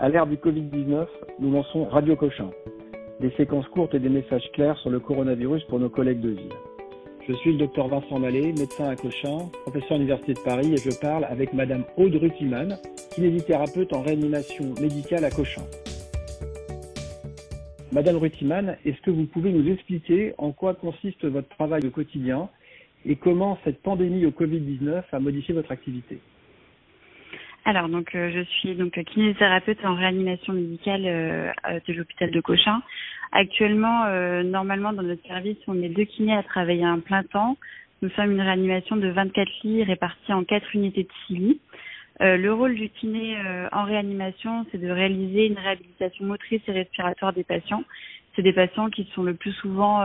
À l'ère du Covid-19, nous lançons Radio Cochin, des séquences courtes et des messages clairs sur le coronavirus pour nos collègues de ville. Je suis le docteur Vincent Mallet, médecin à Cochin, professeur à l'Université de Paris, et je parle avec Madame Aude Rutiman, kinésithérapeute en réanimation médicale à Cochin. Madame Rutiman, est-ce que vous pouvez nous expliquer en quoi consiste votre travail au quotidien et comment cette pandémie au Covid-19 a modifié votre activité? Alors donc euh, je suis donc kinésithérapeute en réanimation médicale euh, de l'hôpital de Cochin. Actuellement, euh, normalement dans notre service, on est deux kinés à travailler à un plein temps. Nous sommes une réanimation de 24 lits répartis en quatre unités de 6 lits. le rôle du kiné en réanimation, c'est de réaliser une réhabilitation motrice et respiratoire des patients. C'est des patients qui sont le plus souvent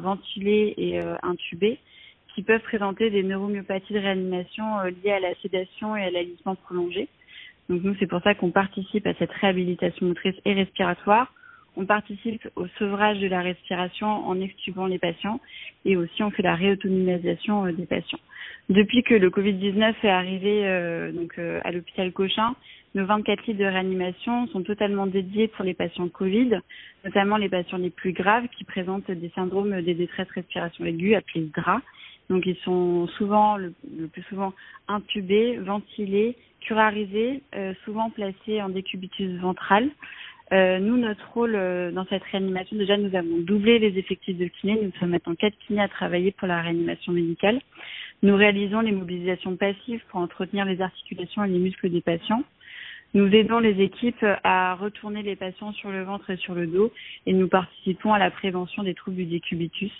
ventilés et intubés qui peuvent présenter des neuromyopathies de réanimation euh, liées à la sédation et à l'alisement prolongé. Donc nous, c'est pour ça qu'on participe à cette réhabilitation motrice et respiratoire. On participe au sevrage de la respiration en extubant les patients et aussi on fait la réautonomisation euh, des patients. Depuis que le Covid-19 est arrivé euh, donc à l'hôpital Cochin, nos 24 lits de réanimation sont totalement dédiés pour les patients Covid, notamment les patients les plus graves qui présentent des syndromes des détresses respiration aiguë appelés DRA donc ils sont souvent, le, plus souvent, intubés, ventilés, curarisés, euh, souvent placés en décubitus ventral. Euh, nous, notre rôle euh, dans cette réanimation, déjà, nous avons doublé les effectifs de kiné. Nous sommes maintenant quatre kinés à travailler pour la réanimation médicale. Nous réalisons les mobilisations passives pour entretenir les articulations et les muscles des patients. Nous aidons les équipes à retourner les patients sur le ventre et sur le dos et nous participons à la prévention des troubles du décubitus.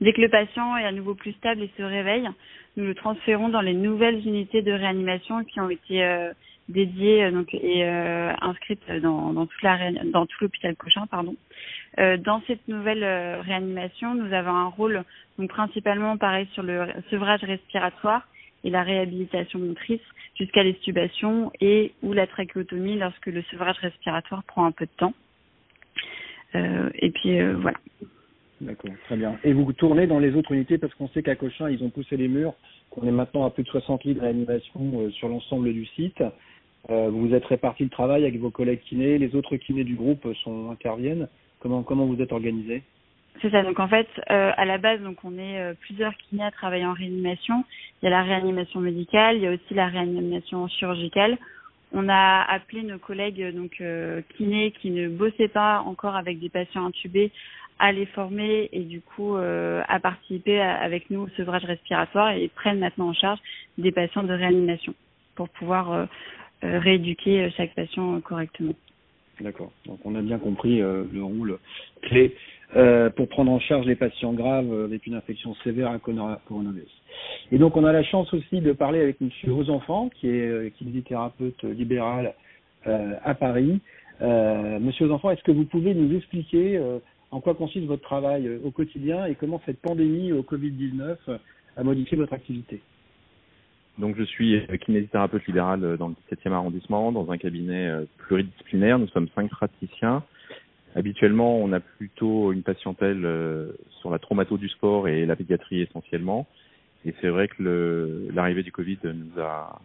Dès que le patient est à nouveau plus stable et se réveille, nous le transférons dans les nouvelles unités de réanimation qui ont été euh, dédiées euh, et euh, inscrites dans, tout l'hôpital Cochin. Dans cette nouvelle réanimation, nous avons un rôle principalement pareil sur le sevrage respiratoire et la réhabilitation motrice jusqu'à l'extubation et ou la trachéotomie lorsque le sevrage respiratoire prend un peu de temps. et puis voilà. D'accord, très bien. Et vous tournez dans les autres unités parce qu'on sait qu'à Cochin, ils ont poussé les murs, qu'on est maintenant à plus de 60 lits de réanimation euh, sur l'ensemble du site. Euh, vous êtes réparti le travail avec vos collègues kinés, les autres kinés du groupe sont interviennent. Comment vous êtes organisé? C'est ça. Donc en fait, euh, à la base, donc on est plusieurs kinés à travailler en réanimation. Il y a la réanimation médicale, il y a aussi la réanimation chirurgicale. On a appelé nos collègues donc kinés qui ne bossaient pas encore avec des patients intubés à les former et du coup euh, à participer avec nous au sevrage respiratoire et prennent maintenant en charge des patients de réanimation pour pouvoir euh, euh, rééduquer chaque patient correctement. D'accord. Donc on a bien compris le rôle clé pour prendre en charge les patients graves avec une infection sévère à coronavirus. Et donc on a la chance aussi de parler avec Monsieur Aux-Enfants, qui est kinésithérapeute libéral à Paris. Monsieur Aux-Enfants, est-ce que vous pouvez nous expliquer en quoi consiste votre travail euh, au quotidien et comment cette pandémie au Covid-19 euh, a modifié votre activité? Donc je suis kinésithérapeute libéral euh, dans le 17e arrondissement, dans un cabinet pluridisciplinaire. Nous sommes cinq praticiens. Habituellement, on a plutôt une patientèle sur la traumato du sport et la pédiatrie essentiellement. Et c'est vrai que l'arrivée du Covid nous a,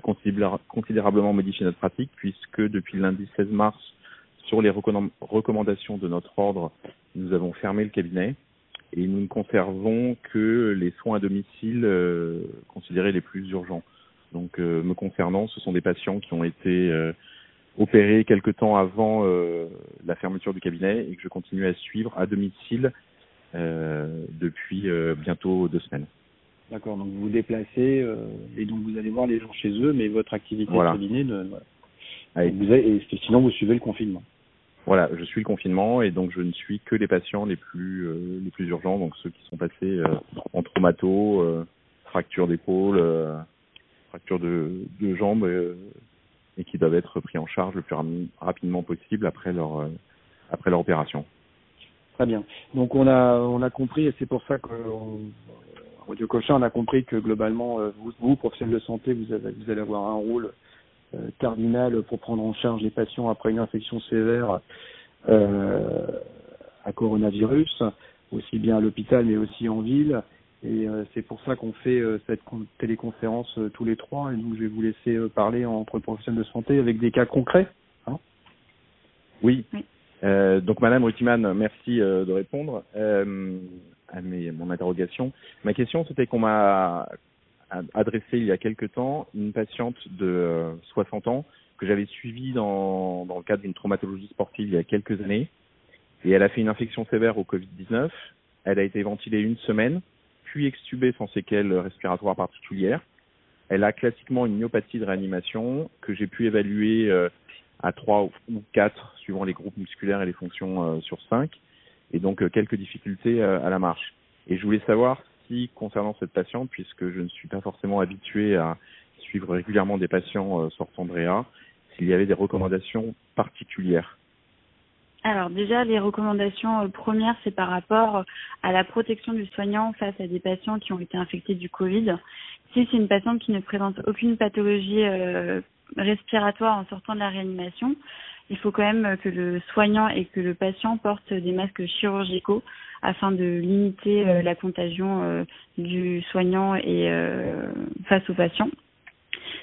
considérablement modifié notre pratique puisque depuis lundi 16 mars, sur les recommandations de notre ordre, nous avons fermé le cabinet et nous ne conservons que les soins à domicile euh, considérés les plus urgents. Donc, euh, me concernant, ce sont des patients qui ont été euh, opérés quelque temps avant la fermeture du cabinet et que je continue à suivre à domicile depuis bientôt deux semaines. D'accord, donc vous vous déplacez et donc vous allez voir les gens chez eux, mais votre activité de cabinet, ne, et sinon vous suivez le confinement. Voilà, je suis le confinement et donc je ne suis que les patients les plus euh, les plus urgents, donc ceux qui sont passés euh, en traumato, euh, fracture d'épaule, fracture de, de jambes et qui doivent être pris en charge le plus rapidement possible après leur après leur opération. Très bien. Donc on a on a compris et c'est pour ça que Radio Cochin on a compris que globalement vous, vous professionnels de santé vous avez, vous allez avoir un rôle euh, cardinal pour prendre en charge les patients après une infection sévère euh, à coronavirus, aussi bien à l'hôpital mais aussi en ville. Et c'est pour ça qu'on fait cette téléconférence tous les trois. Et donc, je vais vous laisser parler entre professionnels de santé avec des cas concrets. Hein oui. donc, Madame Rutiman, merci de répondre à mes, mon interrogation. Ma question, c'était qu'on m'a adressé il y a quelque temps une patiente de 60 ans que j'avais suivie dans, dans le cadre d'une traumatologie sportive il y a quelques années. Et elle a fait une infection sévère au Covid-19. Elle a été ventilée une semaine, puis extubée sans séquelles respiratoires particulières. Elle a classiquement une myopathie de réanimation que j'ai pu évaluer euh, à 3 ou 4 suivant les groupes musculaires et les fonctions euh, sur 5 et donc euh, quelques difficultés à la marche. Et je voulais savoir concernant cette patiente, puisque je ne suis pas forcément habitué à suivre régulièrement des patients sortant de réa, s'il y avait des recommandations particulières alors déjà, les recommandations euh, premières, c'est par rapport à la protection du soignant face à des patients qui ont été infectés du Covid. Si c'est une patiente qui ne présente aucune pathologie euh, respiratoire en sortant de la réanimation, il faut quand même que le soignant et que le patient portent des masques chirurgicaux afin de limiter euh, la contagion du soignant et face au patient.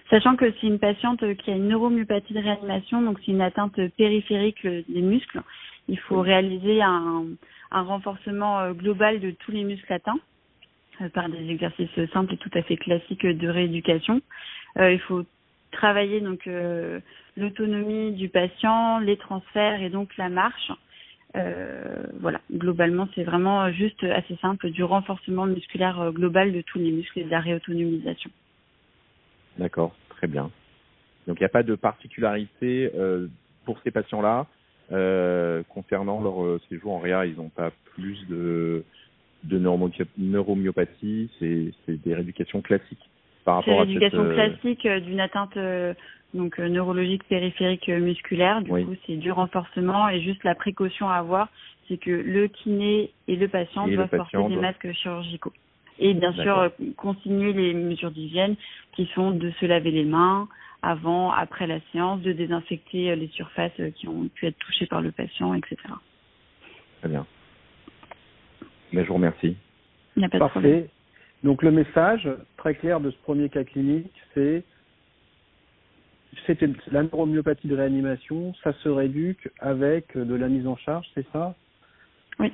Sachant que c'est une patiente qui a une neuromyopathie de réanimation, donc c'est une atteinte périphérique des muscles. Il faut réaliser un, un renforcement euh, global de tous les muscles atteints euh, par des exercices simples et tout à fait classiques de rééducation. Euh, il faut travailler donc euh, l'autonomie du patient, les transferts et donc la marche. Euh, voilà, globalement, c'est vraiment juste assez simple du renforcement musculaire global de tous les muscles et de la réautonomisation. D'accord, très bien. Donc il n'y a pas de particularité euh, pour ces patients-là euh, concernant leur euh, séjour en réa. Ils n'ont pas plus de, de neuromyopathie. C'est des rééducations classiques par rapport à rééducation euh, classique euh, d'une atteinte donc neurologique périphérique musculaire. Du coup, c'est du renforcement et juste la précaution à avoir, c'est que le kiné et le patient doivent porter des masques chirurgicaux. Et bien sûr, euh, continuer les mesures d'hygiène qui sont de se laver les mains avant, après la séance, de désinfecter euh, les surfaces euh, qui ont pu être touchées par le patient, etc. Très bien. Mais je vous remercie. Il n'y a pas Parfait. de problème. Donc le message très clair de ce premier cas clinique, c'est c'était la neuromyopathie de réanimation, ça se réduque avec de la mise en charge, c'est ça? Oui.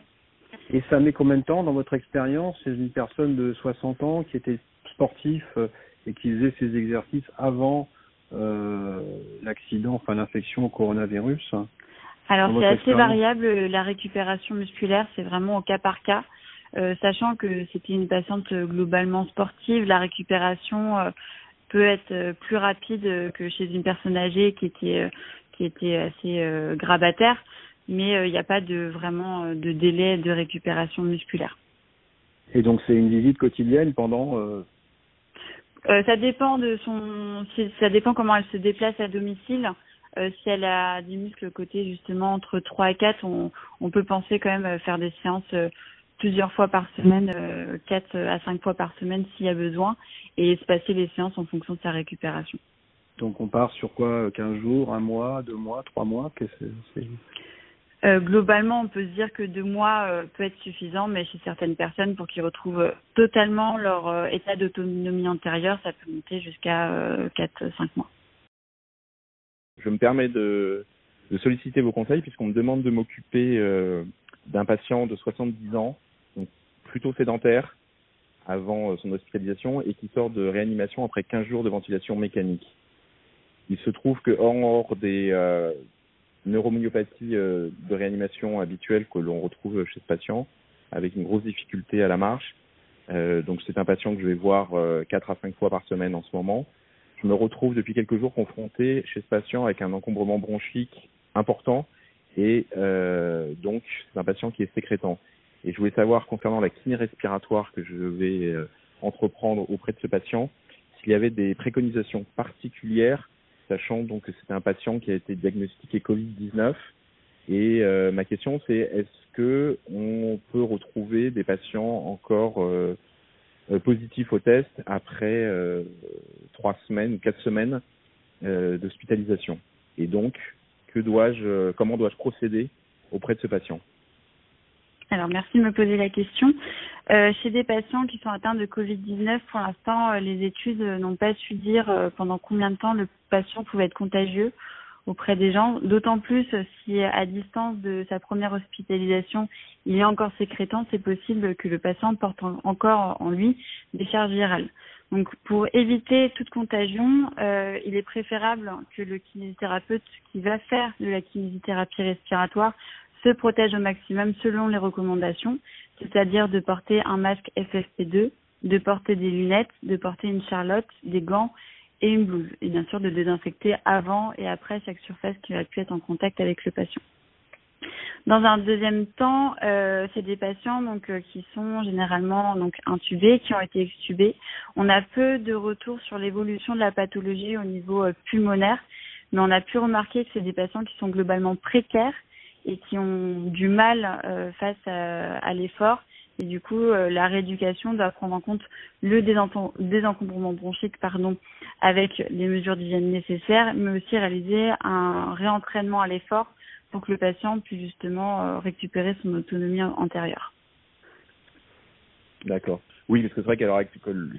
Et ça met combien de temps dans votre expérience C'est une personne de 60 ans qui était sportif euh, et qui faisait ses exercices avant euh, l'accident, enfin l'infection au coronavirus? Alors c'est assez variable, la récupération musculaire, c'est vraiment au cas par cas. Euh, sachant que c'était une patiente globalement sportive, la récupération euh, peut être euh, plus rapide que chez une personne âgée qui était qui était assez grabataire mais euh, il n'y a pas de vraiment euh, de délai de récupération musculaire. Et donc c'est une visite quotidienne pendant euh... Euh, ça dépend de son, ça dépend comment elle se déplace à domicile. Euh, si elle a des muscles côté justement entre 3 et 4, on, on peut penser quand même faire des séances plusieurs fois par semaine, 4 à 5 fois par semaine s'il y a besoin, et espacer les séances en fonction de sa récupération. Donc on part sur quoi 15 jours, un mois, deux mois, trois mois? Euh, globalement, on peut se dire que deux mois euh, peut être suffisant, mais chez certaines personnes, pour qu'ils retrouvent euh, totalement leur euh, état d'autonomie antérieure, ça peut monter jusqu'à quatre, cinq mois. Je me permets de, de solliciter vos conseils puisqu'on me demande de m'occuper d'un patient de 70 ans, plutôt sédentaire, avant son hospitalisation et qui sort de réanimation après 15 jours de ventilation mécanique. Il se trouve que hors des neuromyopathie euh, de réanimation habituelle que l'on retrouve chez ce patient, avec une grosse difficulté à la marche. Euh, donc c'est un patient que je vais voir euh, 4 à 5 fois par semaine en ce moment. Je me retrouve depuis quelques jours confronté chez ce patient avec un encombrement bronchique important et euh, donc c'est un patient qui est sécrétant. Et je voulais savoir concernant la kiné respiratoire que je vais euh, entreprendre auprès de ce patient, s'il y avait des préconisations particulières sachant donc que c'est un patient qui a été diagnostiqué Covid-19. Et euh, ma question c'est est-ce que on peut retrouver des patients encore euh, euh positifs au test après euh, trois semaines ou quatre semaines euh, d'hospitalisation? Et donc que dois-je, comment dois-je procéder auprès de ce patient? Alors, merci de me poser la question. Euh, chez des patients qui sont atteints de Covid-19, pour l'instant, euh, les études n'ont pas su dire euh, pendant combien de temps le patient pouvait être contagieux auprès des gens, d'autant plus si à distance de sa première hospitalisation, il est encore sécrétant, c'est possible que le patient porte encore en lui des charges virales. Donc pour éviter toute contagion, euh, il est préférable que le kinésithérapeute qui va faire de la kinésithérapie respiratoire se protège au maximum selon les recommandations, c'est-à-dire de porter un masque FFP2, de porter des lunettes, de porter une charlotte, des gants et une blouse, et bien sûr de désinfecter avant et après chaque surface qui va pu être en contact avec le patient. Dans un deuxième temps, euh, c'est des patients donc euh, qui sont généralement donc intubés, qui ont été extubés. On a peu de retours sur l'évolution de la pathologie au niveau euh, pulmonaire, mais on a pu remarquer que c'est des patients qui sont globalement précaires et qui ont du mal euh, face à, l'effort. Et du coup, la rééducation doit prendre en compte le désencombrement bronchique, pardon, avec les mesures d'hygiène nécessaires, mais aussi réaliser un réentraînement à l'effort pour que le patient puisse justement euh, récupérer son autonomie antérieure. D'accord. Oui, parce que c'est vrai qu'à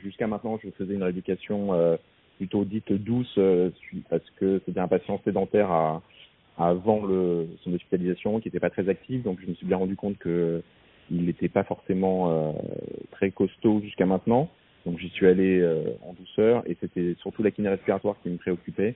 jusqu'à maintenant, je faisais une rééducation euh, plutôt dite douce, euh, parce que c'était un patient sédentaire à, avant son hospitalisation, qui n'était pas très actif, donc je me suis bien rendu compte que il n'était pas forcément très costaud jusqu'à maintenant. Donc j'y suis allé en douceur, et c'était surtout la kiné respiratoire qui me préoccupait.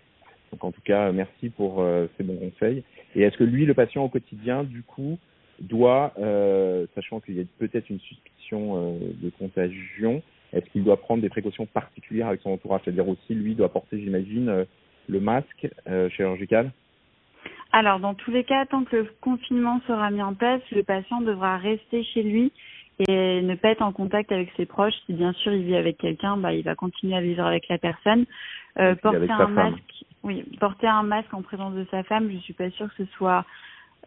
Donc en tout cas, merci pour euh, ces bons conseils. Et est-ce que lui, le patient au quotidien, du coup, doit, euh, sachant qu'il y a peut-être une suspicion euh, de contagion, est-ce qu'il doit prendre des précautions particulières avec son entourage? C'est-à-dire aussi, lui, doit porter, j'imagine, le masque chirurgical? Alors, dans tous les cas, tant que le confinement sera mis en place, le patient devra rester chez lui et ne pas être en contact avec ses proches. Si bien sûr il vit avec quelqu'un, bah, il va continuer à vivre avec la personne. Euh, porter un masque, oui, porter un masque en présence de sa femme, je suis pas sûre que ce soit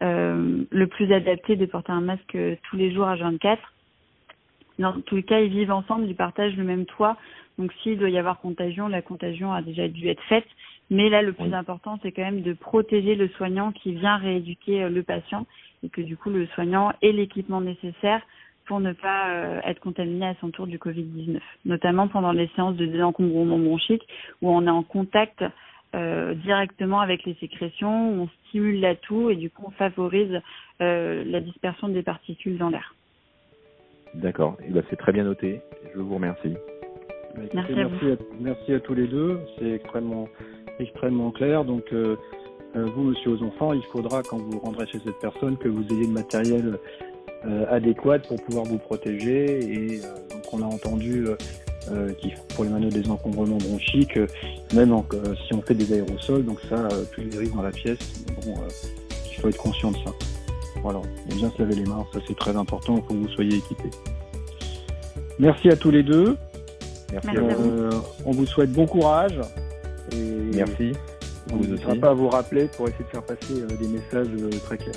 euh, le plus adapté de porter un masque tous les jours à 24. Dans tous les cas, ils vivent ensemble, ils partagent le même toit. Donc s'il doit y avoir contagion, la contagion a déjà dû être faite. Mais là, le plus important, c'est quand même de protéger le soignant qui vient rééduquer euh, le patient et que du coup, le soignant ait l'équipement nécessaire pour ne pas euh, être contaminé à son tour du Covid-19, notamment pendant les séances de désencombrement bronchique où on est en contact euh, directement avec les sécrétions, où on stimule la toux et du coup on favorise euh, la dispersion des particules dans l'air. D'accord, et eh ben, c'est très bien noté, je vous remercie. Bah, merci, à merci à tous les deux, c'est extrêmement, extrêmement clair. Donc vous, monsieur aux enfants, il faudra quand vous rendrez chez cette personne que vous ayez le matériel euh, adéquate pour pouvoir vous protéger. Et euh, donc on a entendu euh, qu'il pour les maneaux des encombrements bronchiques, même si on fait des aérosols, donc ça, tous les risques dans la pièce. Bon, il faut être conscient de ça. Voilà, et bien se laver les mains, ça c'est très important, il faut que vous soyez équipés. Merci à tous les deux. Merci, à vous. On vous souhaite bon courage. Et Merci. On ne pas à vous rappeler pour essayer de faire passer des messages très clairs.